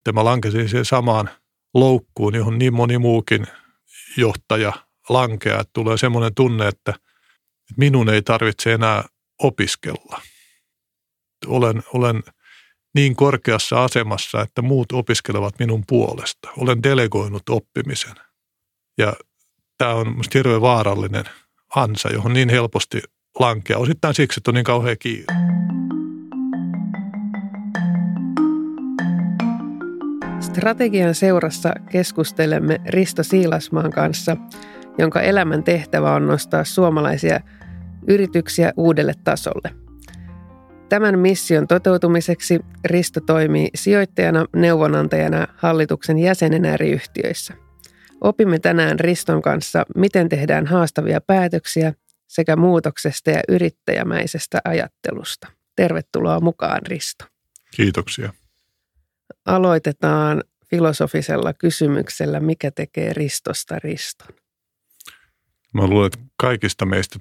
että mä lankesin siihen samaan loukkuun, johon niin moni muukin johtaja lankeaa. Että tulee semmoinen tunne, että minun ei tarvitse enää opiskella. Olen, olen niin korkeassa asemassa, että muut opiskelevat minun puolesta. Olen delegoinut oppimisen. Ja tämä on minusta hirveän vaarallinen ansa, johon niin helposti lankeaa. Osittain siksi, että on niin kauhean kiire. Strategian seurassa keskustelemme Risto Siilasmaan kanssa, jonka elämän tehtävä on nostaa suomalaisia yrityksiä uudelle tasolle. Tämän mission toteutumiseksi Risto toimii sijoittajana, neuvonantajana, hallituksen jäsenenä eri yhtiöissä. Opimme tänään Riston kanssa, miten tehdään haastavia päätöksiä sekä muutoksesta ja yrittäjämäisestä ajattelusta. Tervetuloa mukaan Risto. Kiitoksia. Aloitetaan filosofisella kysymyksellä, mikä tekee Ristosta Riston? Mä luulen, että kaikista meistä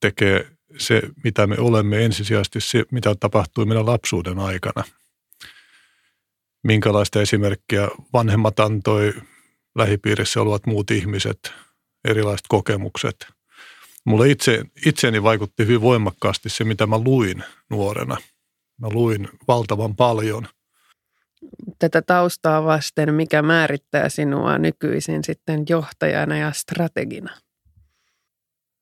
tekee se, mitä me olemme ensisijaisesti se, mitä tapahtui meidän lapsuuden aikana. Minkälaista esimerkkiä vanhemmat antoi lähipiirissä olevat muut ihmiset, erilaiset kokemukset. Mulle itse, itseeni vaikutti hyvin voimakkaasti se, mitä mä luin nuorena. Mä luin valtavan paljon. Tätä taustaa vasten, mikä määrittää sinua nykyisin sitten johtajana ja strategina?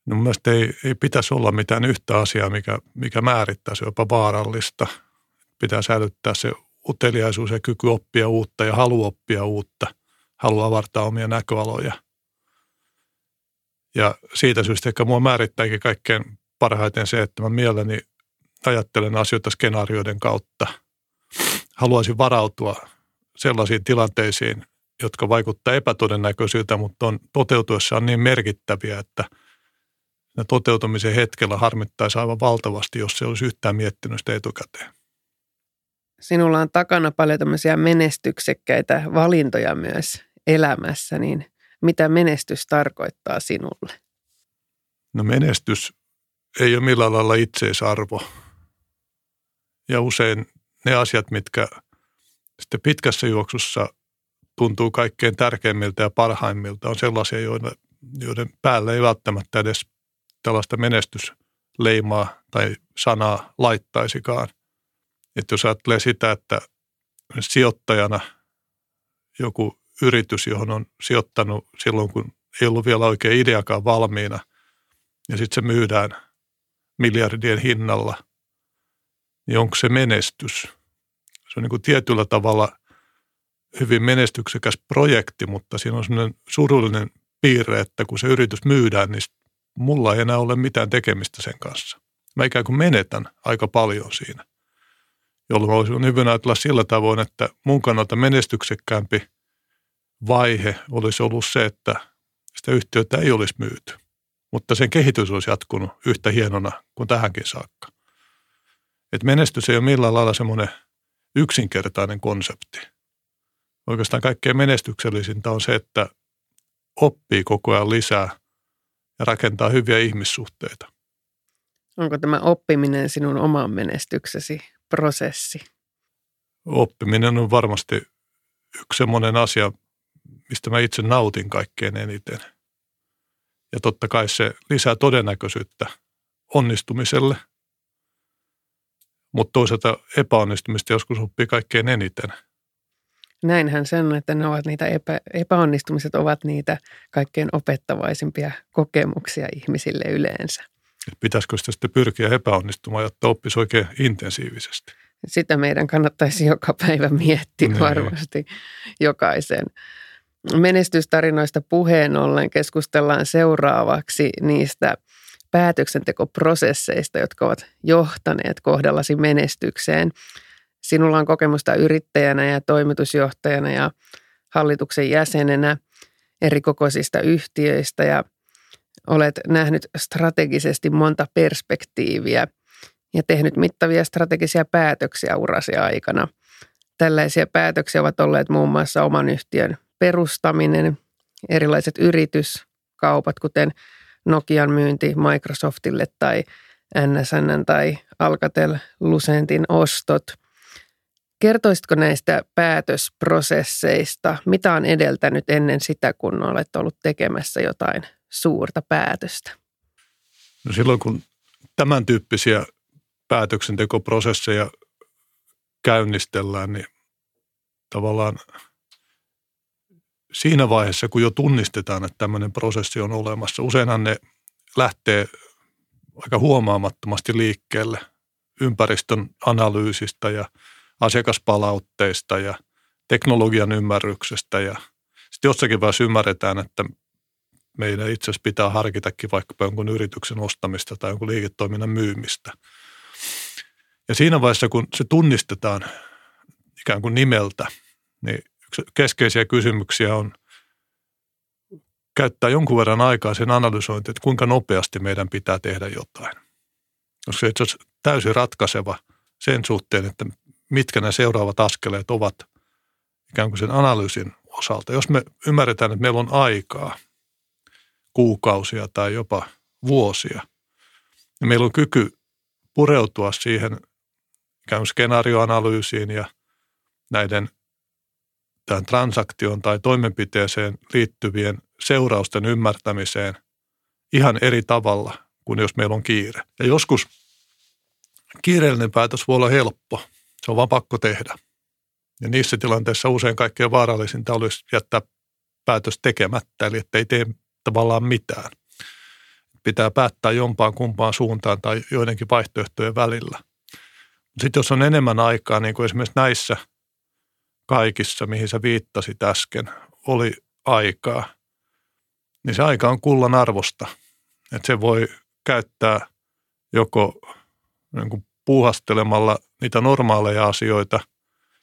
No mun ei, ei pitäisi olla mitään yhtä asiaa, mikä, mikä määrittäisi jopa vaarallista. Pitää säilyttää se uteliaisuus ja kyky oppia uutta ja halu oppia uutta, halu avartaa omia näköaloja. Ja siitä syystä ehkä mua määrittääkin kaikkein parhaiten se, että mä mielelläni ajattelen asioita skenaarioiden kautta. Haluaisin varautua sellaisiin tilanteisiin, jotka vaikuttaa epätodennäköisiltä, mutta on toteutuessaan niin merkittäviä, että – ja toteutumisen hetkellä harmittaisi aivan valtavasti, jos se olisi yhtään miettinyt sitä etukäteen. Sinulla on takana paljon tämmöisiä menestyksekkäitä valintoja myös elämässä, niin mitä menestys tarkoittaa sinulle? No menestys ei ole millään lailla itseisarvo. Ja usein ne asiat, mitkä sitten pitkässä juoksussa tuntuu kaikkein tärkeimmiltä ja parhaimmilta, on sellaisia, joiden, joiden päälle ei välttämättä edes tällaista menestysleimaa tai sanaa laittaisikaan. Että jos ajattelee sitä, että sijoittajana joku yritys, johon on sijoittanut silloin, kun ei ollut vielä oikein ideakaan valmiina, ja sitten se myydään miljardien hinnalla, niin onko se menestys? Se on niin kuin tietyllä tavalla hyvin menestyksekäs projekti, mutta siinä on sellainen surullinen piirre, että kun se yritys myydään, niin mulla ei enää ole mitään tekemistä sen kanssa. Mä ikään kuin menetän aika paljon siinä, jolloin mä olisin hyvin ajatella sillä tavoin, että mun kannalta menestyksekkäämpi vaihe olisi ollut se, että sitä yhtiötä ei olisi myyty, mutta sen kehitys olisi jatkunut yhtä hienona kuin tähänkin saakka. Et menestys ei ole millään lailla semmoinen yksinkertainen konsepti. Oikeastaan kaikkein menestyksellisintä on se, että oppii koko ajan lisää – ja rakentaa hyviä ihmissuhteita. Onko tämä oppiminen sinun oman menestyksesi prosessi? Oppiminen on varmasti yksi semmoinen asia, mistä mä itse nautin kaikkein eniten. Ja totta kai se lisää todennäköisyyttä onnistumiselle, mutta toisaalta epäonnistumista joskus oppii kaikkein eniten – näinhän sen on, että ne ovat niitä epä, epäonnistumiset ovat niitä kaikkein opettavaisimpia kokemuksia ihmisille yleensä. Pitäisikö sitä sitten pyrkiä epäonnistumaan, jotta oppisi oikein intensiivisesti? Sitä meidän kannattaisi joka päivä miettiä niin. varmasti jokaisen. Menestystarinoista puheen ollen keskustellaan seuraavaksi niistä päätöksentekoprosesseista, jotka ovat johtaneet kohdallasi menestykseen – Sinulla on kokemusta yrittäjänä ja toimitusjohtajana ja hallituksen jäsenenä eri kokoisista yhtiöistä ja olet nähnyt strategisesti monta perspektiiviä ja tehnyt mittavia strategisia päätöksiä urasi aikana. Tällaisia päätöksiä ovat olleet muun muassa oman yhtiön perustaminen, erilaiset yrityskaupat, kuten Nokian myynti Microsoftille tai NSN tai Alcatel Lucentin ostot – Kertoisitko näistä päätösprosesseista? Mitä on edeltänyt ennen sitä, kun olet ollut tekemässä jotain suurta päätöstä? No silloin, kun tämän tyyppisiä päätöksentekoprosesseja käynnistellään, niin tavallaan siinä vaiheessa, kun jo tunnistetaan, että tämmöinen prosessi on olemassa, useinhan ne lähtee aika huomaamattomasti liikkeelle ympäristön analyysistä ja asiakaspalautteista ja teknologian ymmärryksestä ja sitten jossakin vaiheessa ymmärretään, että meidän itse asiassa pitää harkitakin vaikkapa jonkun yrityksen ostamista tai jonkun liiketoiminnan myymistä. Ja siinä vaiheessa, kun se tunnistetaan ikään kuin nimeltä, niin keskeisiä kysymyksiä on käyttää jonkun verran aikaa sen analysointiin, että kuinka nopeasti meidän pitää tehdä jotain. Koska se on täysin ratkaiseva sen suhteen, että mitkä nämä seuraavat askeleet ovat ikään kuin sen analyysin osalta. Jos me ymmärretään, että meillä on aikaa, kuukausia tai jopa vuosia, niin meillä on kyky pureutua siihen ikään kuin skenaarioanalyysiin ja näiden tähän transaktioon tai toimenpiteeseen liittyvien seurausten ymmärtämiseen ihan eri tavalla kuin jos meillä on kiire. Ja joskus kiireellinen päätös voi olla helppo. Se on vaan pakko tehdä. Ja niissä tilanteissa usein kaikkein vaarallisinta olisi jättää päätös tekemättä, eli ettei tee tavallaan mitään. Pitää päättää jompaan kumpaan suuntaan tai joidenkin vaihtoehtojen välillä. Sitten jos on enemmän aikaa, niin kuin esimerkiksi näissä kaikissa, mihin sä viittasit äsken, oli aikaa, niin se aika on kullan arvosta. Että se voi käyttää joko niin kuin puuhastelemalla niitä normaaleja asioita,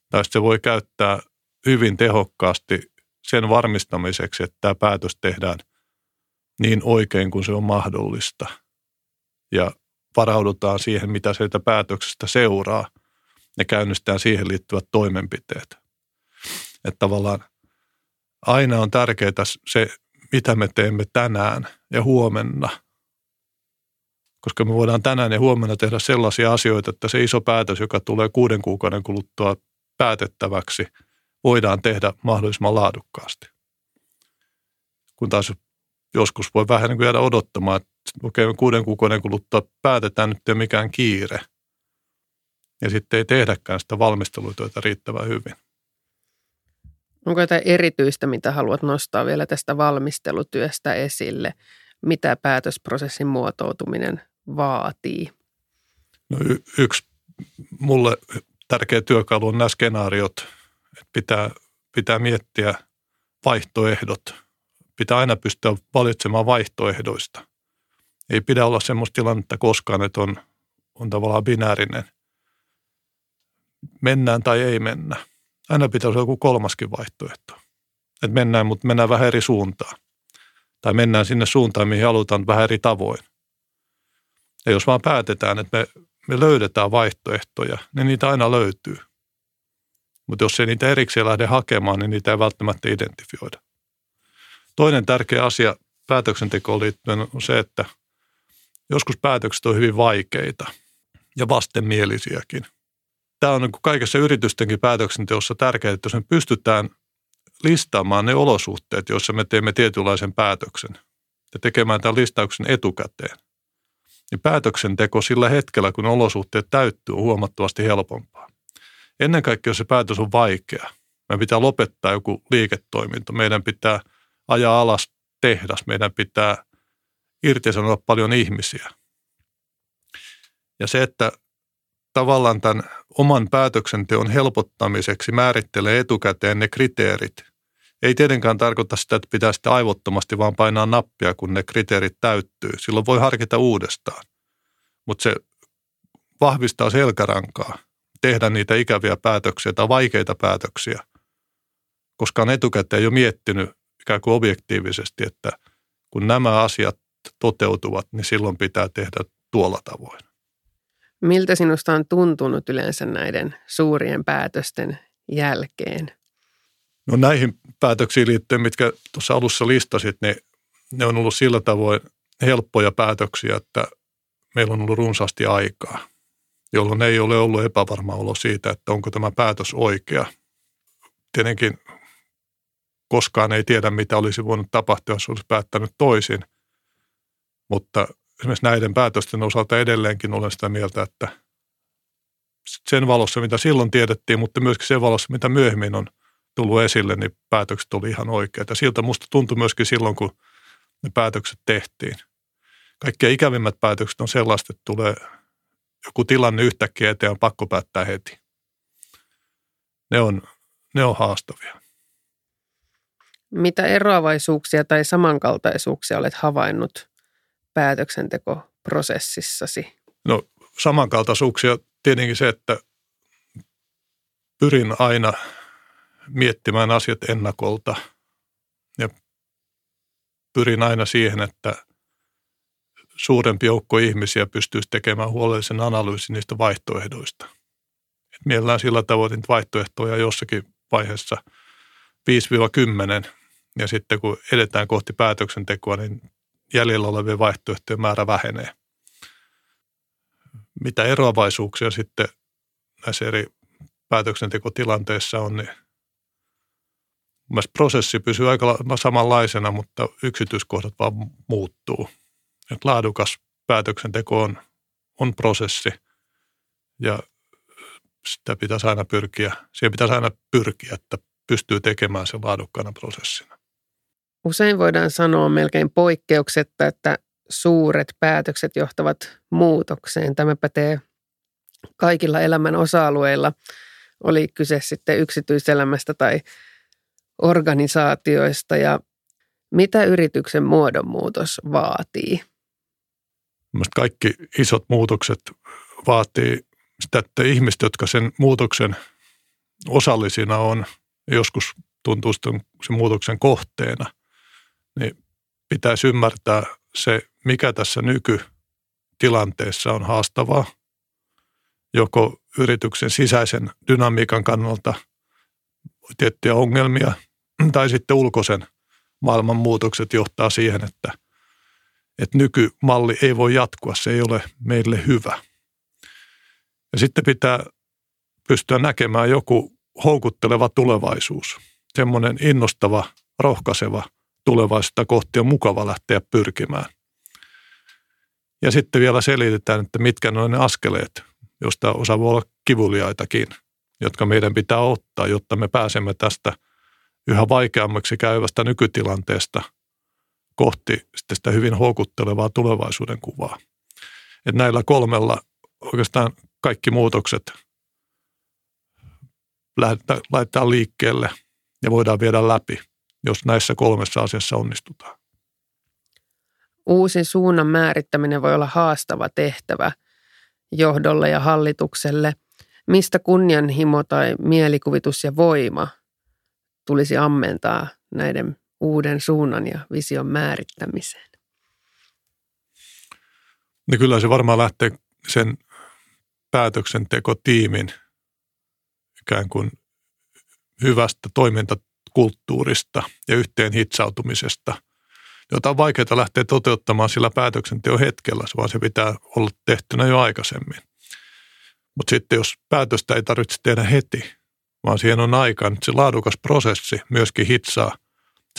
tai se voi käyttää hyvin tehokkaasti sen varmistamiseksi, että tämä päätös tehdään niin oikein kuin se on mahdollista. Ja varaudutaan siihen, mitä sieltä päätöksestä seuraa, ja käynnistään siihen liittyvät toimenpiteet. Että tavallaan aina on tärkeää se, mitä me teemme tänään ja huomenna. Koska me voidaan tänään ja huomenna tehdä sellaisia asioita, että se iso päätös, joka tulee kuuden kuukauden kuluttua päätettäväksi, voidaan tehdä mahdollisimman laadukkaasti. Kun taas joskus voi vähän niin kuin jäädä odottamaan, että okei, okay, kuuden kuukauden kuluttua päätetään nyt ei mikään kiire. Ja sitten ei tehdäkään sitä valmistelutyötä riittävän hyvin. Onko jotain erityistä, mitä haluat nostaa vielä tästä valmistelutyöstä esille? Mitä päätösprosessin muotoutuminen vaatii? No y- yksi mulle tärkeä työkalu on nämä skenaariot. Että pitää, pitää miettiä vaihtoehdot. Pitää aina pystyä valitsemaan vaihtoehdoista. Ei pidä olla semmoista tilannetta koskaan, että on, on tavallaan binäärinen. Mennään tai ei mennä aina pitäisi olla joku kolmaskin vaihtoehto. Että mennään, mutta mennään vähän eri suuntaan. Tai mennään sinne suuntaan, mihin halutaan vähän eri tavoin. Ja jos vaan päätetään, että me, me löydetään vaihtoehtoja, niin niitä aina löytyy. Mutta jos ei niitä erikseen lähde hakemaan, niin niitä ei välttämättä identifioida. Toinen tärkeä asia päätöksentekoon liittyen on se, että joskus päätökset on hyvin vaikeita ja vastenmielisiäkin – tämä on niin kaikessa yritystenkin päätöksenteossa tärkeää, että jos me pystytään listaamaan ne olosuhteet, joissa me teemme tietynlaisen päätöksen ja tekemään tämän listauksen etukäteen, niin päätöksenteko sillä hetkellä, kun olosuhteet täyttyy, on huomattavasti helpompaa. Ennen kaikkea, jos se päätös on vaikea, meidän pitää lopettaa joku liiketoiminto, meidän pitää ajaa alas tehdas, meidän pitää irtisanoa paljon ihmisiä. Ja se, että tavallaan tämän oman päätöksenteon helpottamiseksi määrittelee etukäteen ne kriteerit. Ei tietenkään tarkoita sitä, että pitää sitten aivottomasti vaan painaa nappia, kun ne kriteerit täyttyy. Silloin voi harkita uudestaan. Mutta se vahvistaa selkärankaa tehdä niitä ikäviä päätöksiä tai vaikeita päätöksiä, koska on etukäteen jo miettinyt ikään kuin objektiivisesti, että kun nämä asiat toteutuvat, niin silloin pitää tehdä tuolla tavoin. Miltä sinusta on tuntunut yleensä näiden suurien päätösten jälkeen? No näihin päätöksiin liittyen, mitkä tuossa alussa listasit, niin ne on ollut sillä tavoin helppoja päätöksiä, että meillä on ollut runsaasti aikaa. jolloin ei ole ollut epävarma olo siitä, että onko tämä päätös oikea. Tietenkin koskaan ei tiedä, mitä olisi voinut tapahtua, jos olisi päättänyt toisin, mutta esimerkiksi näiden päätösten osalta edelleenkin olen sitä mieltä, että sen valossa, mitä silloin tiedettiin, mutta myöskin sen valossa, mitä myöhemmin on tullut esille, niin päätökset oli ihan oikeita. Siltä musta tuntui myöskin silloin, kun ne päätökset tehtiin. Kaikkein ikävimmät päätökset on sellaiset, että tulee joku tilanne yhtäkkiä eteen on pakko päättää heti. Ne on, ne on haastavia. Mitä eroavaisuuksia tai samankaltaisuuksia olet havainnut päätöksentekoprosessissasi? No samankaltaisuuksia tietenkin se, että pyrin aina miettimään asiat ennakolta ja pyrin aina siihen, että suurempi joukko ihmisiä pystyisi tekemään huolellisen analyysin niistä vaihtoehdoista. Et mielellään sillä tavoin, että vaihtoehtoja jossakin vaiheessa 5-10 ja sitten kun edetään kohti päätöksentekoa, niin jäljellä olevien vaihtoehtojen määrä vähenee. Mitä eroavaisuuksia sitten näissä eri päätöksentekotilanteissa on, niin Mielestäni prosessi pysyy aika samanlaisena, mutta yksityiskohdat vaan muuttuu. Et laadukas päätöksenteko on, on prosessi ja sitä pitäisi aina pyrkiä, siihen pitäisi aina pyrkiä, että pystyy tekemään sen laadukkaana prosessina. Usein voidaan sanoa melkein poikkeuksetta, että suuret päätökset johtavat muutokseen. Tämä pätee kaikilla elämän osa-alueilla, oli kyse sitten yksityiselämästä tai organisaatioista ja mitä yrityksen muodonmuutos vaatii? Mielestäni kaikki isot muutokset vaatii sitä, että ihmiset, jotka sen muutoksen osallisina on, joskus tuntuu sen muutoksen kohteena, pitäisi ymmärtää se, mikä tässä nykytilanteessa on haastavaa, joko yrityksen sisäisen dynamiikan kannalta tiettyjä ongelmia – tai sitten ulkoisen maailman muutokset johtaa siihen, että, että nykymalli ei voi jatkua, se ei ole meille hyvä. Ja sitten pitää pystyä näkemään joku houkutteleva tulevaisuus, semmoinen innostava, rohkaiseva tulevaisuutta kohti on mukava lähteä pyrkimään. Ja sitten vielä selitetään, että mitkä ne ne askeleet, josta osa voi olla kivuliaitakin, jotka meidän pitää ottaa, jotta me pääsemme tästä – yhä vaikeammaksi käyvästä nykytilanteesta kohti sitten sitä hyvin houkuttelevaa tulevaisuuden kuvaa. Et näillä kolmella oikeastaan kaikki muutokset laitetaan liikkeelle ja voidaan viedä läpi, jos näissä kolmessa asiassa onnistutaan. Uusin suunnan määrittäminen voi olla haastava tehtävä johdolle ja hallitukselle. Mistä kunnianhimo tai mielikuvitus ja voima tulisi ammentaa näiden uuden suunnan ja vision määrittämiseen? No kyllä se varmaan lähtee sen päätöksentekotiimin ikään kuin hyvästä toimintakulttuurista ja yhteen hitsautumisesta, jota on vaikeaa lähteä toteuttamaan sillä päätöksenteon hetkellä, vaan se pitää olla tehtynä jo aikaisemmin. Mutta sitten jos päätöstä ei tarvitse tehdä heti, vaan siihen on aika, että se laadukas prosessi myöskin hitsaa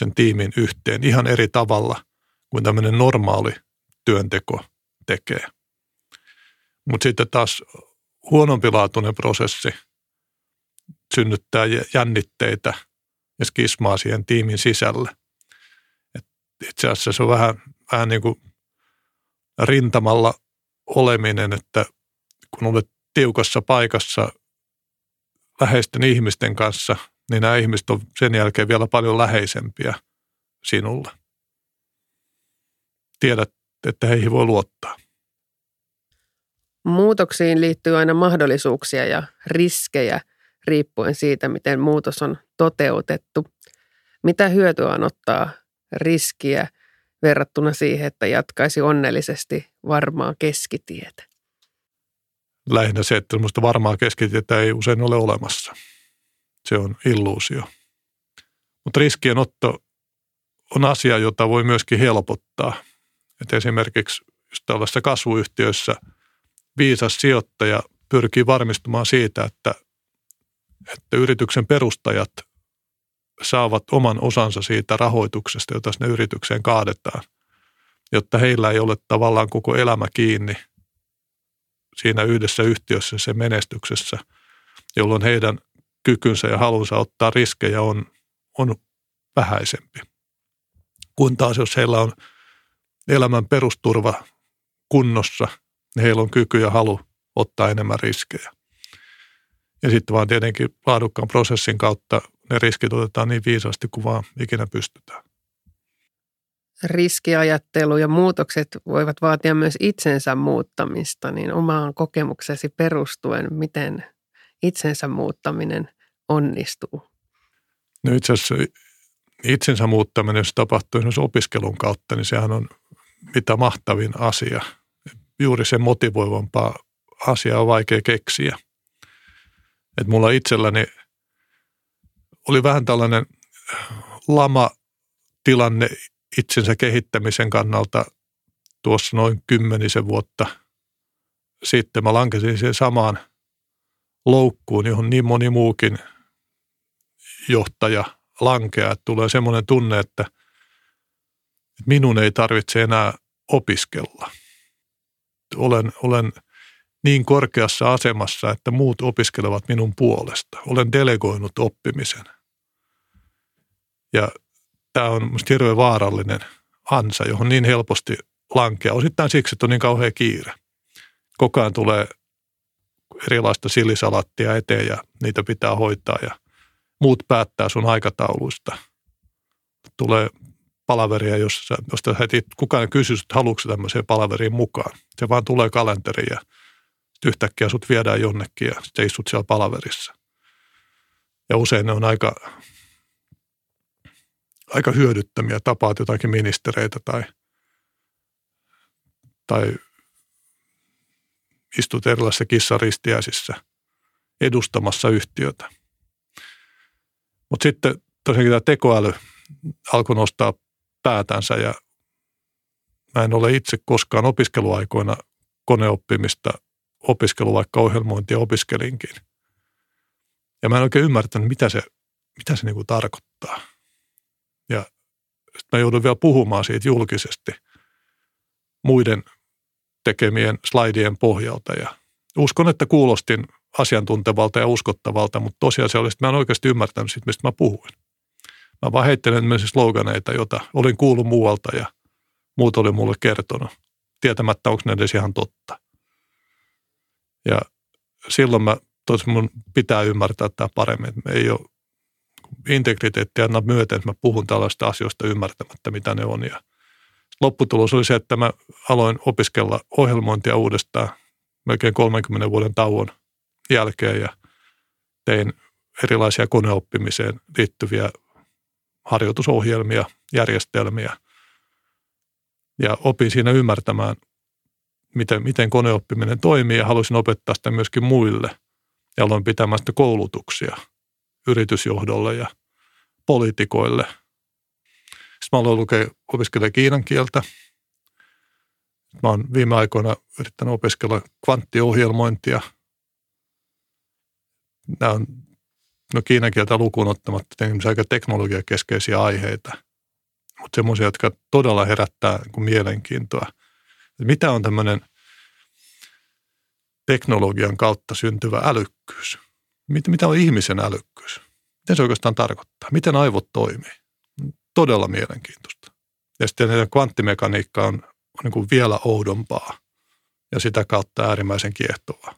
sen tiimin yhteen ihan eri tavalla kuin tämmöinen normaali työnteko tekee. Mutta sitten taas huonompilaatuinen prosessi synnyttää jännitteitä ja skismaa siihen tiimin sisälle. Et itse asiassa se on vähän, vähän niin kuin rintamalla oleminen, että kun olet tiukassa paikassa läheisten ihmisten kanssa, niin nämä ihmiset on sen jälkeen vielä paljon läheisempiä sinulle. Tiedät, että heihin voi luottaa. Muutoksiin liittyy aina mahdollisuuksia ja riskejä riippuen siitä, miten muutos on toteutettu. Mitä hyötyä on ottaa riskiä verrattuna siihen, että jatkaisi onnellisesti varmaa keskitietä? lähinnä se, että sellaista varmaa keskitietä ei usein ole olemassa. Se on illuusio. Mutta riskienotto on asia, jota voi myöskin helpottaa. Että esimerkiksi tällaisessa kasvuyhtiössä viisas sijoittaja pyrkii varmistumaan siitä, että, että yrityksen perustajat saavat oman osansa siitä rahoituksesta, jota sinne yritykseen kaadetaan, jotta heillä ei ole tavallaan koko elämä kiinni siinä yhdessä yhtiössä se menestyksessä, jolloin heidän kykynsä ja halunsa ottaa riskejä on, on vähäisempi. Kun taas jos heillä on elämän perusturva kunnossa, niin heillä on kyky ja halu ottaa enemmän riskejä. Ja sitten vaan tietenkin laadukkaan prosessin kautta ne riskit otetaan niin viisaasti kuin vaan ikinä pystytään. Riskiajattelu ja muutokset voivat vaatia myös itsensä muuttamista, niin omaan kokemuksesi perustuen, miten itsensä muuttaminen onnistuu? No itse asiassa itsensä muuttaminen, jos tapahtuu esimerkiksi opiskelun kautta, niin sehän on mitä mahtavin asia. Juuri se motivoivampaa asiaa on vaikea keksiä. Et mulla itselläni oli vähän tällainen lama tilanne itsensä kehittämisen kannalta tuossa noin kymmenisen vuotta sitten. Mä lankesin siihen samaan loukkuun, johon niin moni muukin johtaja lankeaa. Tulee semmoinen tunne, että minun ei tarvitse enää opiskella. Olen, olen niin korkeassa asemassa, että muut opiskelevat minun puolesta. Olen delegoinut oppimisen. Ja tämä on minusta hirveän vaarallinen ansa, johon niin helposti lankeaa. Osittain siksi, että on niin kauhean kiire. Koko ajan tulee erilaista sillisalattia eteen ja niitä pitää hoitaa ja muut päättää sun aikatauluista. Tulee palaveria, jossa, josta heti kukaan kysyy, että haluatko tämmöiseen palaveriin mukaan. Se vaan tulee kalenteriin ja yhtäkkiä sut viedään jonnekin ja sitten istut siellä palaverissa. Ja usein ne on aika, aika hyödyttömiä. Tapaat jotakin ministereitä tai, tai istut erilaisissa kissaristiäisissä edustamassa yhtiötä. Mutta sitten tosiaankin tämä tekoäly alkoi nostaa päätänsä ja mä en ole itse koskaan opiskeluaikoina koneoppimista opiskelu, vaikka ohjelmointia opiskelinkin. Ja mä en oikein ymmärtänyt, mitä se, mitä se niin tarkoittaa. Ja sitten mä joudun vielä puhumaan siitä julkisesti muiden tekemien slaidien pohjalta. Ja uskon, että kuulostin asiantuntevalta ja uskottavalta, mutta tosiaan se oli, että mä en oikeasti ymmärtänyt siitä, mistä mä puhuin. Mä vaan heittelen myös sloganeita, joita olin kuullut muualta ja muut oli mulle kertonut, tietämättä onko ne edes ihan totta. Ja silloin mä tosi mun pitää ymmärtää tämä paremmin, että me ei ole integriteettiä anna myöten, että mä puhun tällaista asioista ymmärtämättä, mitä ne on. Ja lopputulos oli se, että mä aloin opiskella ohjelmointia uudestaan melkein 30 vuoden tauon jälkeen ja tein erilaisia koneoppimiseen liittyviä harjoitusohjelmia, järjestelmiä ja opin siinä ymmärtämään miten, miten koneoppiminen toimii ja halusin opettaa sitä myöskin muille. Ja aloin pitämään sitä koulutuksia yritysjohdolle ja poliitikoille. Sitten mä aloin lukea, opiskella kiinan kieltä. Mä oon viime aikoina yrittänyt opiskella kvanttiohjelmointia. Nämä on no kiinan kieltä lukuun ottamatta aika teknologiakeskeisiä aiheita, mutta semmoisia, jotka todella herättää niin mielenkiintoa – mitä on tämmöinen teknologian kautta syntyvä älykkyys? Mitä on ihmisen älykkyys? Miten se oikeastaan tarkoittaa? Miten aivot toimii? Todella mielenkiintoista. Ja sitten kvanttimekaniikka on, on niin kuin vielä oudompaa ja sitä kautta äärimmäisen kiehtovaa.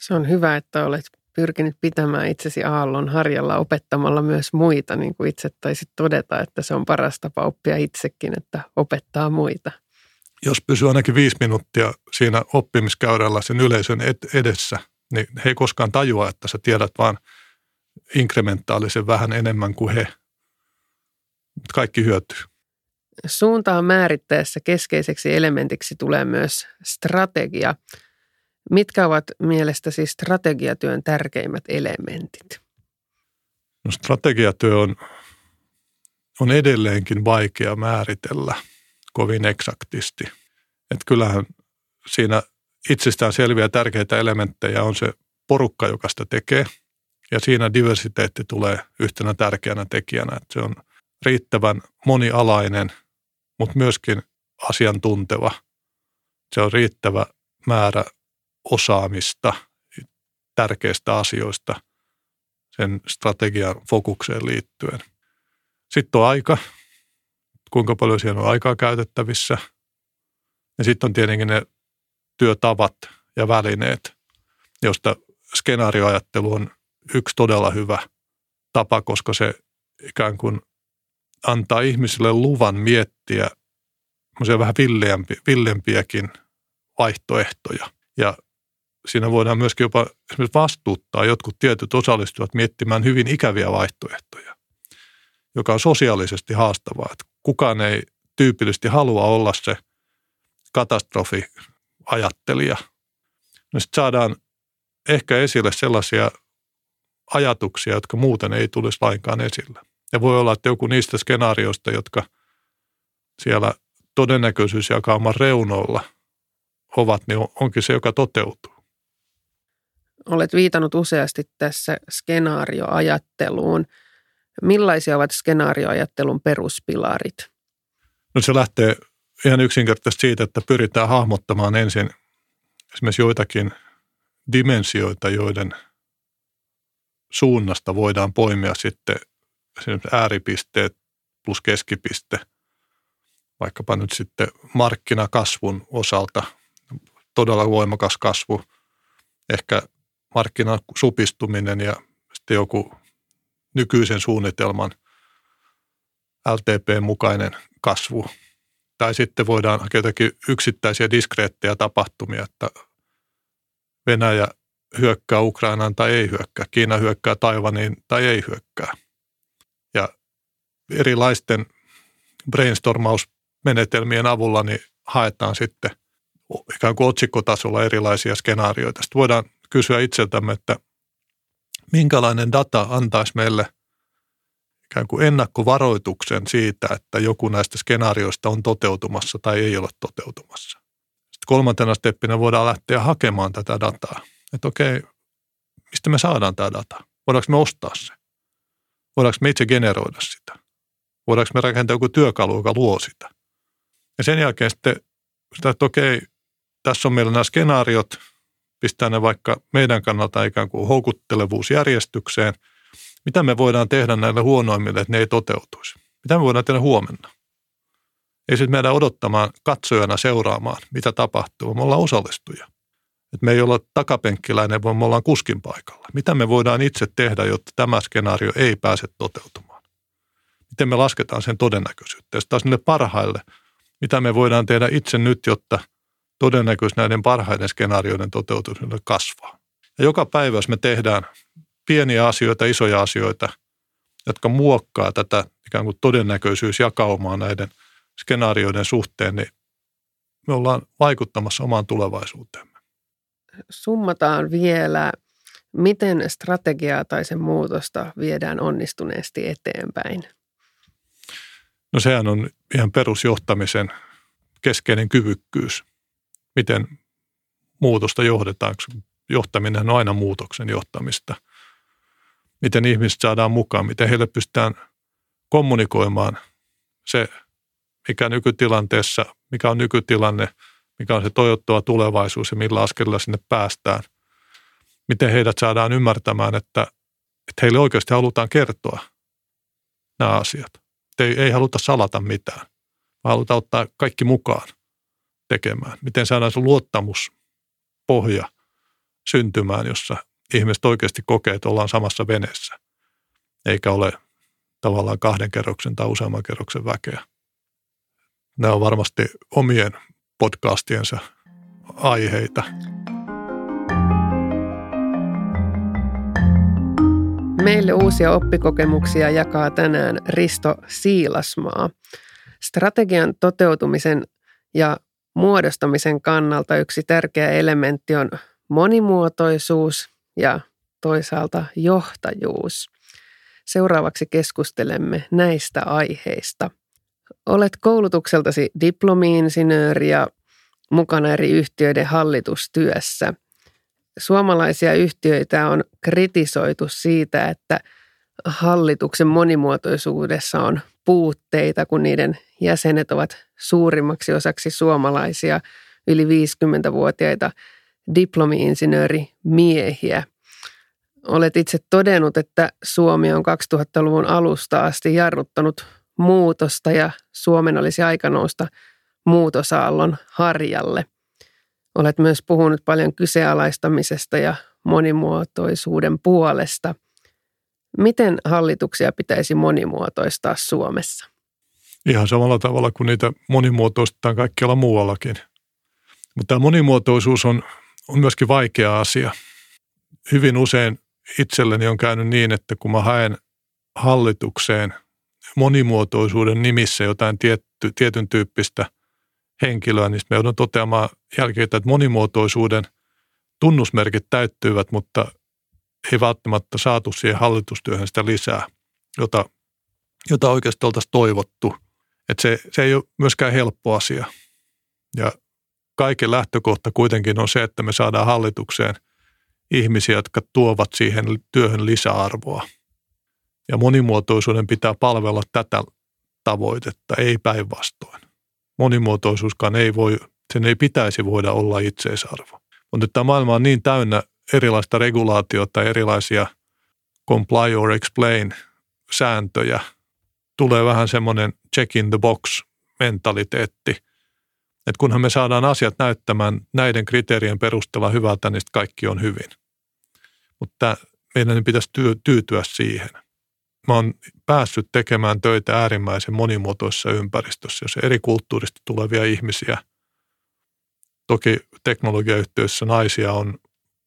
Se on hyvä, että olet pyrkinyt pitämään itsesi aallon harjalla opettamalla myös muita, niin kuin itse taisit todeta, että se on paras tapa oppia itsekin, että opettaa muita jos pysyy ainakin viisi minuuttia siinä oppimiskäyrällä sen yleisön edessä, niin he ei koskaan tajua, että sä tiedät vaan inkrementaalisen vähän enemmän kuin he. Kaikki hyötyy. Suuntaa määrittäessä keskeiseksi elementiksi tulee myös strategia. Mitkä ovat mielestäsi strategiatyön tärkeimmät elementit? No strategiatyö on, on edelleenkin vaikea määritellä – kovin eksaktisti. Että kyllähän siinä itsestään selviä tärkeitä elementtejä on se porukka, joka sitä tekee. Ja siinä diversiteetti tulee yhtenä tärkeänä tekijänä, että se on riittävän monialainen, mutta myöskin asiantunteva. Se on riittävä määrä osaamista tärkeistä asioista sen strategian fokukseen liittyen. Sitten on aika, kuinka paljon siellä on aikaa käytettävissä. Ja sitten on tietenkin ne työtavat ja välineet, josta skenaarioajattelu on yksi todella hyvä tapa, koska se ikään kuin antaa ihmisille luvan miettiä vähän villeämpi, villempiäkin vaihtoehtoja. Ja siinä voidaan myöskin jopa esimerkiksi vastuuttaa jotkut tietyt osallistujat miettimään hyvin ikäviä vaihtoehtoja, joka on sosiaalisesti haastavaa. Että kukaan ei tyypillisesti halua olla se katastrofiajattelija. No sitten saadaan ehkä esille sellaisia ajatuksia, jotka muuten ei tulisi lainkaan esille. Ja voi olla, että joku niistä skenaarioista, jotka siellä todennäköisyysjakauman reunoilla ovat, niin onkin se, joka toteutuu. Olet viitannut useasti tässä skenaarioajatteluun. Millaisia ovat skenaarioajattelun peruspilarit? No se lähtee ihan yksinkertaisesti siitä, että pyritään hahmottamaan ensin esimerkiksi joitakin dimensioita, joiden suunnasta voidaan poimia sitten esimerkiksi ääripisteet plus keskipiste, vaikkapa nyt sitten markkinakasvun osalta todella voimakas kasvu, ehkä markkinan supistuminen ja sitten joku nykyisen suunnitelman LTP-mukainen kasvu. Tai sitten voidaan hakea jotakin yksittäisiä diskreettejä tapahtumia, että Venäjä hyökkää Ukrainaan tai ei hyökkää, Kiina hyökkää Taivaniin tai ei hyökkää. Ja erilaisten brainstormausmenetelmien avulla niin haetaan sitten ikään kuin otsikkotasolla erilaisia skenaarioita. Sitten voidaan kysyä itseltämme, että minkälainen data antaisi meille ikään kuin ennakkovaroituksen siitä, että joku näistä skenaarioista on toteutumassa tai ei ole toteutumassa. Sitten kolmantena steppinä voidaan lähteä hakemaan tätä dataa. Että okei, mistä me saadaan tämä data? Voidaanko me ostaa se? Voidaanko me itse generoida sitä? Voidaanko me rakentaa joku työkalu, joka luo sitä? Ja sen jälkeen sitten sitä, että okei, tässä on meillä nämä skenaariot, pistää ne vaikka meidän kannalta ikään kuin houkuttelevuusjärjestykseen. Mitä me voidaan tehdä näille huonoimmille, että ne ei toteutuisi? Mitä me voidaan tehdä huomenna? Ei sitten meidän odottamaan katsojana seuraamaan, mitä tapahtuu. Me ollaan osallistuja. Et me ei olla takapenkkiläinen, vaan me ollaan kuskin paikalla. Mitä me voidaan itse tehdä, jotta tämä skenaario ei pääse toteutumaan? Miten me lasketaan sen todennäköisyyttä? Ja taas niille parhaille, mitä me voidaan tehdä itse nyt, jotta todennäköisyys näiden parhaiden skenaarioiden toteutumiselle kasvaa. Ja joka päivä, jos me tehdään pieniä asioita, isoja asioita, jotka muokkaa tätä ikään kuin todennäköisyysjakaumaa näiden skenaarioiden suhteen, niin me ollaan vaikuttamassa omaan tulevaisuuteemme. Summataan vielä, miten strategiaa tai sen muutosta viedään onnistuneesti eteenpäin? No sehän on ihan perusjohtamisen keskeinen kyvykkyys miten muutosta johdetaan. Johtaminen on aina muutoksen johtamista. Miten ihmiset saadaan mukaan, miten heille pystytään kommunikoimaan se, mikä nykytilanteessa, mikä on nykytilanne, mikä on se toivottava tulevaisuus ja millä askelilla sinne päästään. Miten heidät saadaan ymmärtämään, että, että heille oikeasti halutaan kertoa nämä asiat. Ei, ei haluta salata mitään, vaan halutaan ottaa kaikki mukaan tekemään? Miten saadaan se luottamuspohja syntymään, jossa ihmiset oikeasti kokee, että ollaan samassa veneessä, eikä ole tavallaan kahden kerroksen tai useamman kerroksen väkeä. Nämä on varmasti omien podcastiensa aiheita. Meille uusia oppikokemuksia jakaa tänään Risto Siilasmaa. Strategian toteutumisen ja muodostamisen kannalta yksi tärkeä elementti on monimuotoisuus ja toisaalta johtajuus. Seuraavaksi keskustelemme näistä aiheista. Olet koulutukseltasi diplomi-insinööri ja mukana eri yhtiöiden hallitustyössä. Suomalaisia yhtiöitä on kritisoitu siitä, että hallituksen monimuotoisuudessa on puutteita, kun niiden jäsenet ovat suurimmaksi osaksi suomalaisia yli 50-vuotiaita diplomi-insinöörimiehiä. Olet itse todennut, että Suomi on 2000-luvun alusta asti jarruttanut muutosta ja Suomen olisi aika nousta muutosaallon harjalle. Olet myös puhunut paljon kyseenalaistamisesta ja monimuotoisuuden puolesta. Miten hallituksia pitäisi monimuotoistaa Suomessa? Ihan samalla tavalla kuin niitä monimuotoistetaan kaikkialla muuallakin. Mutta tämä monimuotoisuus on, on myöskin vaikea asia. Hyvin usein itselleni on käynyt niin, että kun mä haen hallitukseen monimuotoisuuden nimissä jotain tietty, tietyn tyyppistä henkilöä, niin me joudun toteamaan jälkeen, että monimuotoisuuden tunnusmerkit täyttyivät, mutta ei välttämättä saatu siihen hallitustyöhön sitä lisää, jota, jota oikeasti oltaisiin toivottu. Että se, se ei ole myöskään helppo asia. Ja kaiken lähtökohta kuitenkin on se, että me saadaan hallitukseen ihmisiä, jotka tuovat siihen työhön lisäarvoa. Ja monimuotoisuuden pitää palvella tätä tavoitetta, ei päinvastoin. Monimuotoisuuskaan ei voi, sen ei pitäisi voida olla itseisarvo. Mutta tämä maailma on niin täynnä erilaista regulaatiota, erilaisia comply or explain sääntöjä. Tulee vähän semmoinen check in the box mentaliteetti – että kunhan me saadaan asiat näyttämään näiden kriteerien perusteella hyvältä, niin kaikki on hyvin. Mutta meidän pitäisi tyytyä siihen. Mä oon päässyt tekemään töitä äärimmäisen monimuotoisessa ympäristössä, jos eri kulttuurista tulevia ihmisiä. Toki teknologiayhtiöissä naisia on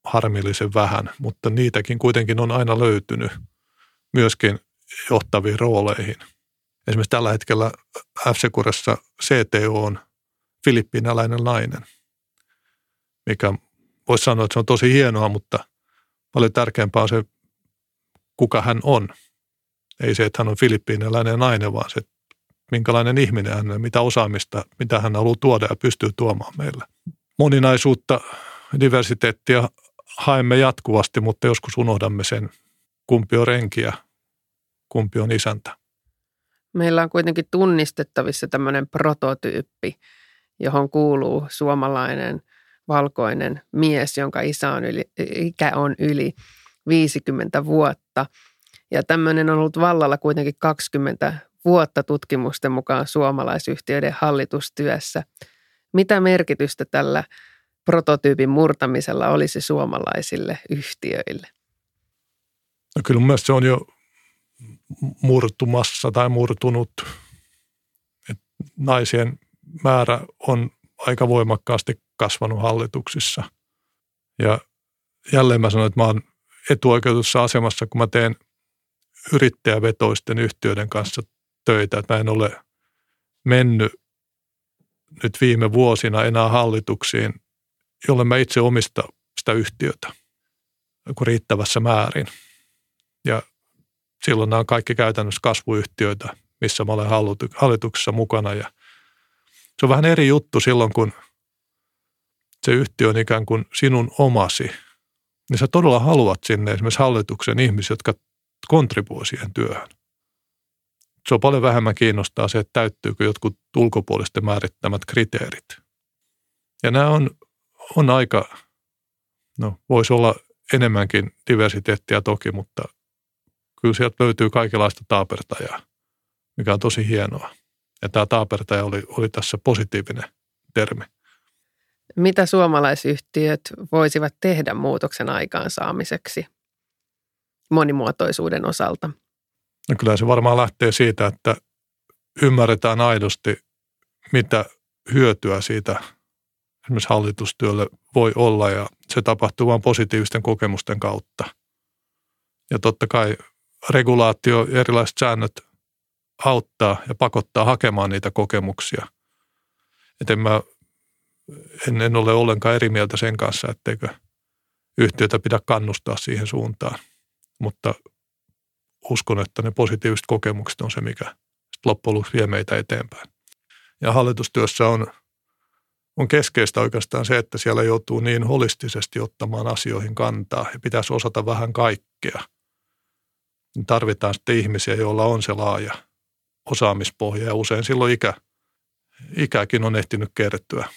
harmillisen vähän, mutta niitäkin kuitenkin on aina löytynyt myöskin johtaviin rooleihin. Esimerkiksi tällä hetkellä f CTO on filippiinalainen nainen, mikä voisi sanoa, että se on tosi hienoa, mutta paljon tärkeämpää on se, kuka hän on. Ei se, että hän on filippiinalainen nainen, vaan se, minkälainen ihminen hän on, mitä osaamista, mitä hän haluaa tuoda ja pystyy tuomaan meille. Moninaisuutta, diversiteettia haemme jatkuvasti, mutta joskus unohdamme sen, kumpi on renkiä, kumpi on isäntä. Meillä on kuitenkin tunnistettavissa tämmöinen prototyyppi, johon kuuluu suomalainen valkoinen mies, jonka isä on yli, ikä on yli 50 vuotta. Ja tämmöinen on ollut vallalla kuitenkin 20 vuotta tutkimusten mukaan suomalaisyhtiöiden hallitustyössä. Mitä merkitystä tällä prototyypin murtamisella olisi suomalaisille yhtiöille? No kyllä mun se on jo murtumassa tai murtunut. Et naisien määrä on aika voimakkaasti kasvanut hallituksissa. Ja jälleen mä sanon, että mä oon etuoikeutussa asemassa, kun mä teen yrittäjävetoisten yhtiöiden kanssa töitä. Että mä en ole mennyt nyt viime vuosina enää hallituksiin, jolle mä itse omista sitä yhtiötä kuin riittävässä määrin. Ja silloin nämä on kaikki käytännössä kasvuyhtiöitä, missä mä olen hallituksessa mukana ja se on vähän eri juttu silloin, kun se yhtiö on ikään kuin sinun omasi. Niin sä todella haluat sinne esimerkiksi hallituksen ihmisiä, jotka kontribuoivat siihen työhön. Se on paljon vähemmän kiinnostaa se, että täyttyykö jotkut ulkopuolisten määrittämät kriteerit. Ja nämä on, on aika, no voisi olla enemmänkin diversiteettiä toki, mutta kyllä sieltä löytyy kaikenlaista taapertajaa, mikä on tosi hienoa. Ja tämä taapertaja oli, oli tässä positiivinen termi. Mitä suomalaisyhtiöt voisivat tehdä muutoksen aikaansaamiseksi monimuotoisuuden osalta? No kyllä se varmaan lähtee siitä, että ymmärretään aidosti, mitä hyötyä siitä esimerkiksi hallitustyölle voi olla ja se tapahtuu vain positiivisten kokemusten kautta. Ja totta kai regulaatio erilaiset säännöt auttaa ja pakottaa hakemaan niitä kokemuksia. Että en, mä, en, en ole ollenkaan eri mieltä sen kanssa, etteikö yhtiötä pidä kannustaa siihen suuntaan. Mutta uskon, että ne positiiviset kokemukset on se, mikä loppujen lopuksi vie meitä eteenpäin. Ja hallitustyössä on on keskeistä oikeastaan se, että siellä joutuu niin holistisesti ottamaan asioihin kantaa ja pitäisi osata vähän kaikkea. Tarvitaan sitten ihmisiä, joilla on se laaja osaamispohja ja usein silloin ikä, ikäkin on ehtinyt kertyä.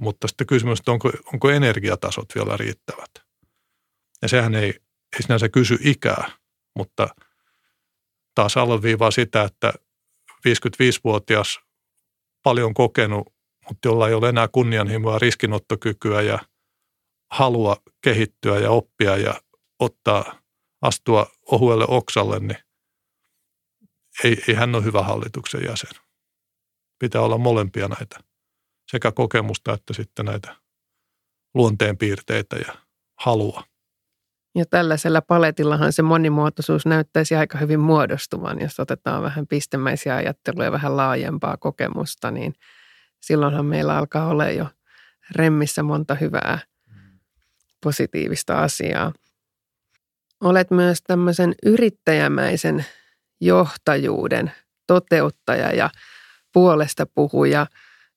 Mutta sitten kysymys, että onko, onko energiatasot vielä riittävät. Ja sehän ei, ei sinänsä kysy ikää, mutta taas alleviivaa sitä, että 55-vuotias paljon kokenut, mutta jolla ei ole enää kunnianhimoa, riskinottokykyä ja halua kehittyä ja oppia ja ottaa, astua ohuelle oksalle, niin ei, ei hän ole hyvä hallituksen jäsen. Pitää olla molempia näitä, sekä kokemusta että sitten näitä luonteenpiirteitä ja halua. Ja tällaisella paletillahan se monimuotoisuus näyttäisi aika hyvin muodostuvan, jos otetaan vähän pistemäisiä ajatteluja ja vähän laajempaa kokemusta, niin silloinhan meillä alkaa olla jo remmissä monta hyvää positiivista asiaa. Olet myös tämmöisen yrittäjämäisen johtajuuden toteuttaja ja puolesta puhuja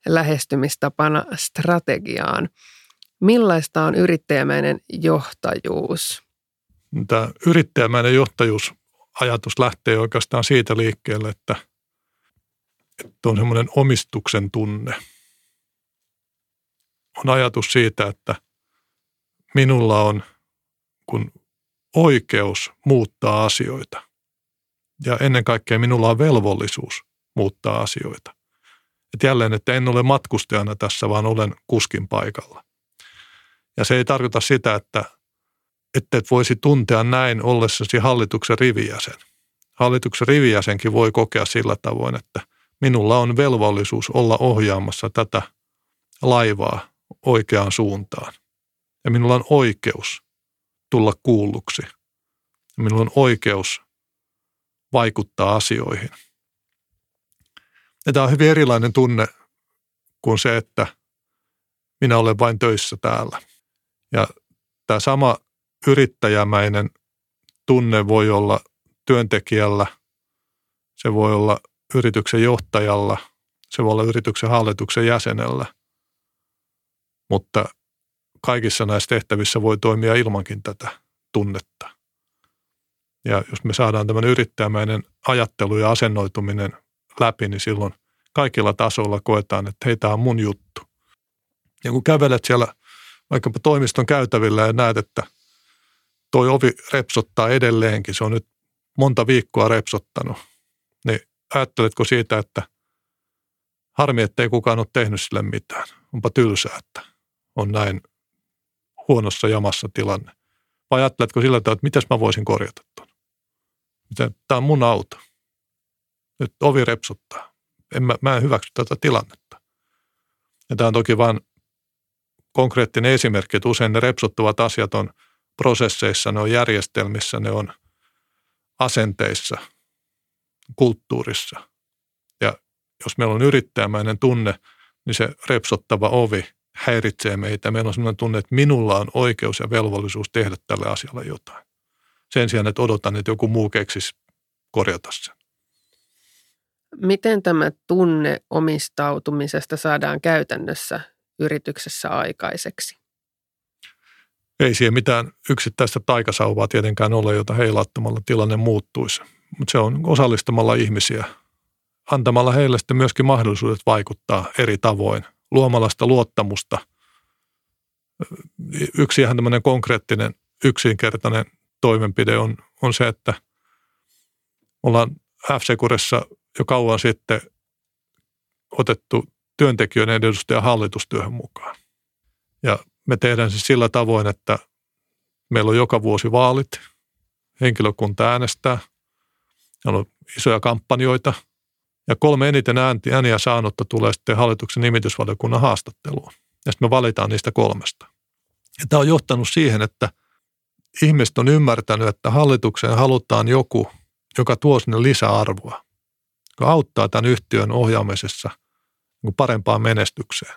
lähestymistapana strategiaan. Millaista on yrittäjämäinen johtajuus? Tämä yrittäjämäinen johtajuusajatus lähtee oikeastaan siitä liikkeelle, että, että on semmoinen omistuksen tunne. On ajatus siitä, että minulla on kun oikeus muuttaa asioita. Ja ennen kaikkea minulla on velvollisuus muuttaa asioita. Et jälleen, että en ole matkustajana tässä, vaan olen kuskin paikalla. Ja se ei tarkoita sitä, että että et voisi tuntea näin ollessasi hallituksen rivijäsen. Hallituksen rivijäsenkin voi kokea sillä tavoin, että minulla on velvollisuus olla ohjaamassa tätä laivaa oikeaan suuntaan. Ja minulla on oikeus tulla kuulluksi. Ja minulla on oikeus vaikuttaa asioihin. Ja tämä on hyvin erilainen tunne kuin se, että minä olen vain töissä täällä. Ja tämä sama yrittäjämäinen tunne voi olla työntekijällä, se voi olla yrityksen johtajalla, se voi olla yrityksen hallituksen jäsenellä, mutta kaikissa näissä tehtävissä voi toimia ilmankin tätä tunnetta. Ja jos me saadaan tämmöinen yrittäjämäinen ajattelu ja asennoituminen läpi, niin silloin kaikilla tasoilla koetaan, että hei, tämä on mun juttu. Ja kun kävelet siellä vaikkapa toimiston käytävillä ja näet, että toi ovi repsottaa edelleenkin, se on nyt monta viikkoa repsottanut, ajatteletko siitä, että harmi, että ei kukaan ole tehnyt sille mitään. Onpa tylsää, että on näin huonossa jamassa tilanne. Vai ajatteletko sillä tavalla, että mitäs mä voisin korjata tuon? Tämä on mun auto. Nyt ovi repsottaa. En mä, mä en hyväksy tätä tilannetta. Ja tämä on toki vain konkreettinen esimerkki, että usein ne repsottuvat asiat on prosesseissa, ne on järjestelmissä, ne on asenteissa, kulttuurissa. Ja jos meillä on yrittäjämäinen tunne, niin se repsottava ovi häiritsee meitä. Meillä on sellainen tunne, että minulla on oikeus ja velvollisuus tehdä tälle asialle jotain. Sen sijaan, että odotan, että joku muu keksisi korjata sen. Miten tämä tunne omistautumisesta saadaan käytännössä yrityksessä aikaiseksi? Ei siihen mitään yksittäistä taikasauvaa tietenkään ole, jota heilauttamalla tilanne muuttuisi. Mutta se on osallistamalla ihmisiä, antamalla heille sitten myöskin mahdollisuudet vaikuttaa eri tavoin, luomalla sitä luottamusta. Yksi ihan tämmöinen konkreettinen, yksinkertainen toimenpide on, on se, että ollaan f jo kauan sitten otettu työntekijöiden edustaja hallitustyöhön mukaan. Ja me tehdään se sillä tavoin, että meillä on joka vuosi vaalit, henkilökunta äänestää, on isoja kampanjoita ja kolme eniten ääniä saanutta tulee sitten hallituksen nimitysvaliokunnan haastatteluun. Ja sitten me valitaan niistä kolmesta. Ja tämä on johtanut siihen, että ihmiset on ymmärtänyt, että hallitukseen halutaan joku, joka tuo sinne lisäarvoa, joka auttaa tämän yhtiön ohjaamisessa niin parempaan menestykseen.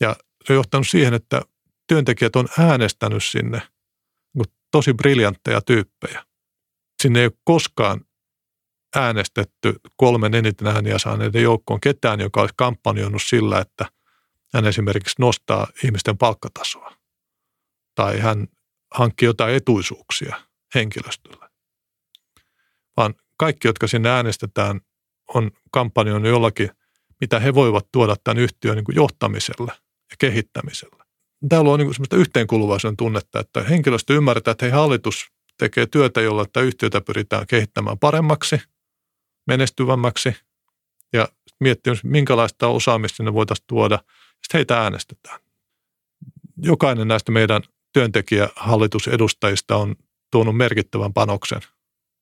Ja se on johtanut siihen, että työntekijät on äänestänyt sinne niin tosi briljantteja tyyppejä. Sinne ei ole koskaan äänestetty kolmen eniten ääniä saaneiden joukkoon ketään, joka olisi kampanjoinut sillä, että hän esimerkiksi nostaa ihmisten palkkatasoa tai hän hankkii jotain etuisuuksia henkilöstölle. Vaan kaikki, jotka sinne äänestetään, on kampanjoinut jollakin, mitä he voivat tuoda tämän yhtiön niin johtamiselle ja kehittämiselle. Täällä on niin semmoista yhteenkuuluvaisuuden tunnetta, että henkilöstö ymmärtää, että hei, hallitus tekee työtä, jolla tätä yhtiötä pyritään kehittämään paremmaksi, menestyvämmäksi ja miettiä, minkälaista osaamista sinne voitaisiin tuoda. Sitten heitä äänestetään. Jokainen näistä meidän työntekijähallitusedustajista on tuonut merkittävän panoksen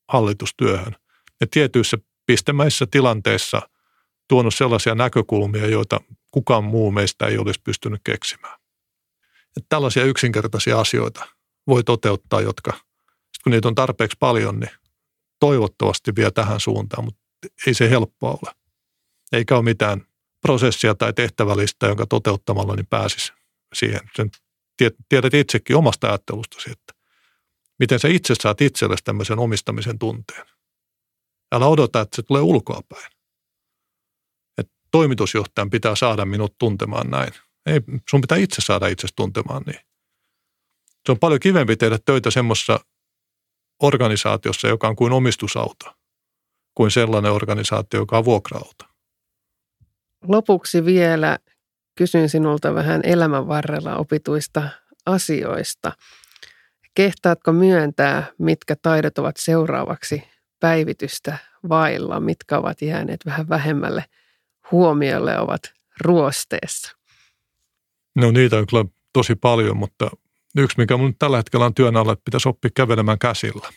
hallitustyöhön. Ja tietyissä pistemäisissä tilanteissa tuonut sellaisia näkökulmia, joita kukaan muu meistä ei olisi pystynyt keksimään. Että tällaisia yksinkertaisia asioita voi toteuttaa, jotka kun niitä on tarpeeksi paljon, niin toivottavasti vie tähän suuntaan, mutta ei se helppoa ole. Eikä ole mitään prosessia tai tehtävälistä, jonka toteuttamalla niin pääsisi siihen. Sen tiedät itsekin omasta ajattelustasi, että miten sä itse saat itsellesi tämmöisen omistamisen tunteen. Älä odota, että se tulee ulkoapäin. Että toimitusjohtajan pitää saada minut tuntemaan näin. Ei, sun pitää itse saada itse tuntemaan niin. Se on paljon kivempi tehdä töitä semmoisessa organisaatiossa, joka on kuin omistusauto, kuin sellainen organisaatio, joka on vuokraauto. Lopuksi vielä kysyn sinulta vähän elämän varrella opituista asioista. Kehtaatko myöntää, mitkä taidot ovat seuraavaksi päivitystä vailla, mitkä ovat jääneet vähän vähemmälle huomiolle ovat ruosteessa? No niitä on kyllä tosi paljon, mutta yksi, mikä mun tällä hetkellä on työn alla, että pitäisi oppia kävelemään käsillä.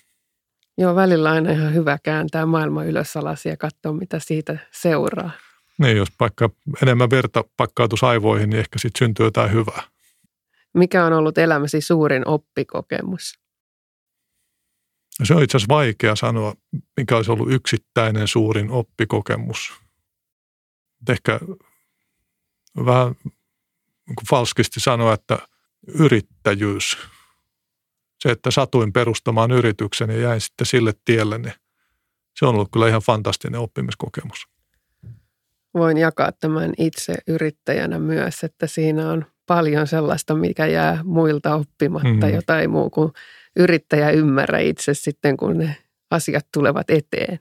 Joo, välillä aina ihan hyvä kääntää maailma ylös alas ja katsoa, mitä siitä seuraa. Niin, jos vaikka enemmän verta pakkautus aivoihin, niin ehkä sitten syntyy jotain hyvää. Mikä on ollut elämäsi suurin oppikokemus? No se on itse asiassa vaikea sanoa, mikä olisi ollut yksittäinen suurin oppikokemus. Ehkä vähän niin falskisti sanoa, että yrittäjyys. Se, että satuin perustamaan yrityksen ja jäin sitten sille tielle, niin se on ollut kyllä ihan fantastinen oppimiskokemus. Voin jakaa tämän itse yrittäjänä myös, että siinä on paljon sellaista, mikä jää muilta oppimatta, mm-hmm. jota ei muu kuin yrittäjä ymmärrä itse sitten, kun ne asiat tulevat eteen.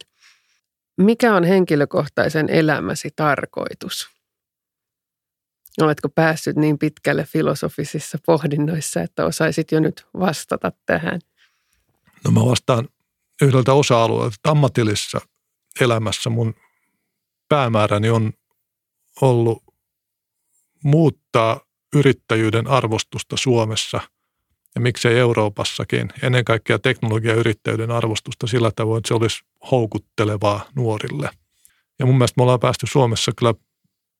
Mikä on henkilökohtaisen elämäsi tarkoitus? Oletko päässyt niin pitkälle filosofisissa pohdinnoissa, että osaisit jo nyt vastata tähän? No mä vastaan yhdeltä osa-alueelta. Ammatillisessa elämässä mun päämääräni on ollut muuttaa yrittäjyyden arvostusta Suomessa ja miksei Euroopassakin, ennen kaikkea teknologiayrittäjyyden arvostusta sillä tavoin, että se olisi houkuttelevaa nuorille. Ja mun mielestä me ollaan päästy Suomessa kyllä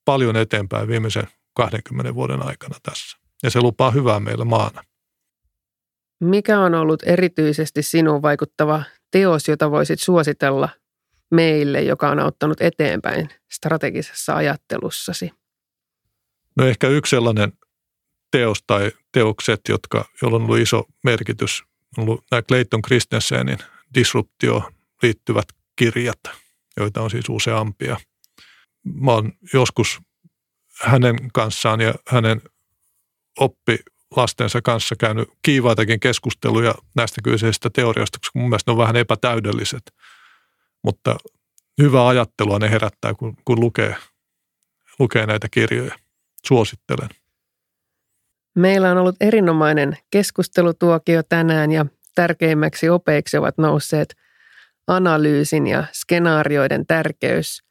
paljon eteenpäin viimeisen 20 vuoden aikana tässä. Ja se lupaa hyvää meille maana. Mikä on ollut erityisesti sinuun vaikuttava teos, jota voisit suositella meille, joka on auttanut eteenpäin strategisessa ajattelussasi? No ehkä yksi sellainen teos tai teokset, jotka, joilla on ollut iso merkitys, on ollut nämä Clayton Christensenin disruptio liittyvät kirjat, joita on siis useampia. Mä oon joskus hänen kanssaan ja hänen oppilastensa kanssa käynyt kiivaitakin keskusteluja näistä kyseisistä teorioista, koska mun mielestä ne on vähän epätäydelliset. Mutta hyvää ajattelua ne herättää, kun, kun lukee, lukee näitä kirjoja. Suosittelen. Meillä on ollut erinomainen keskustelutuokio tänään ja tärkeimmäksi opeiksi ovat nousseet analyysin ja skenaarioiden tärkeys –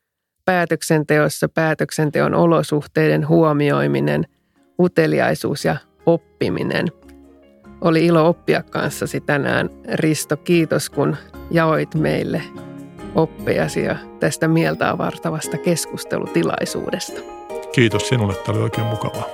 päätöksenteossa päätöksenteon olosuhteiden huomioiminen, uteliaisuus ja oppiminen. Oli ilo oppia kanssasi tänään. Risto, kiitos kun jaoit meille oppejasi ja tästä mieltä avartavasta keskustelutilaisuudesta. Kiitos sinulle, tämä oli oikein mukavaa.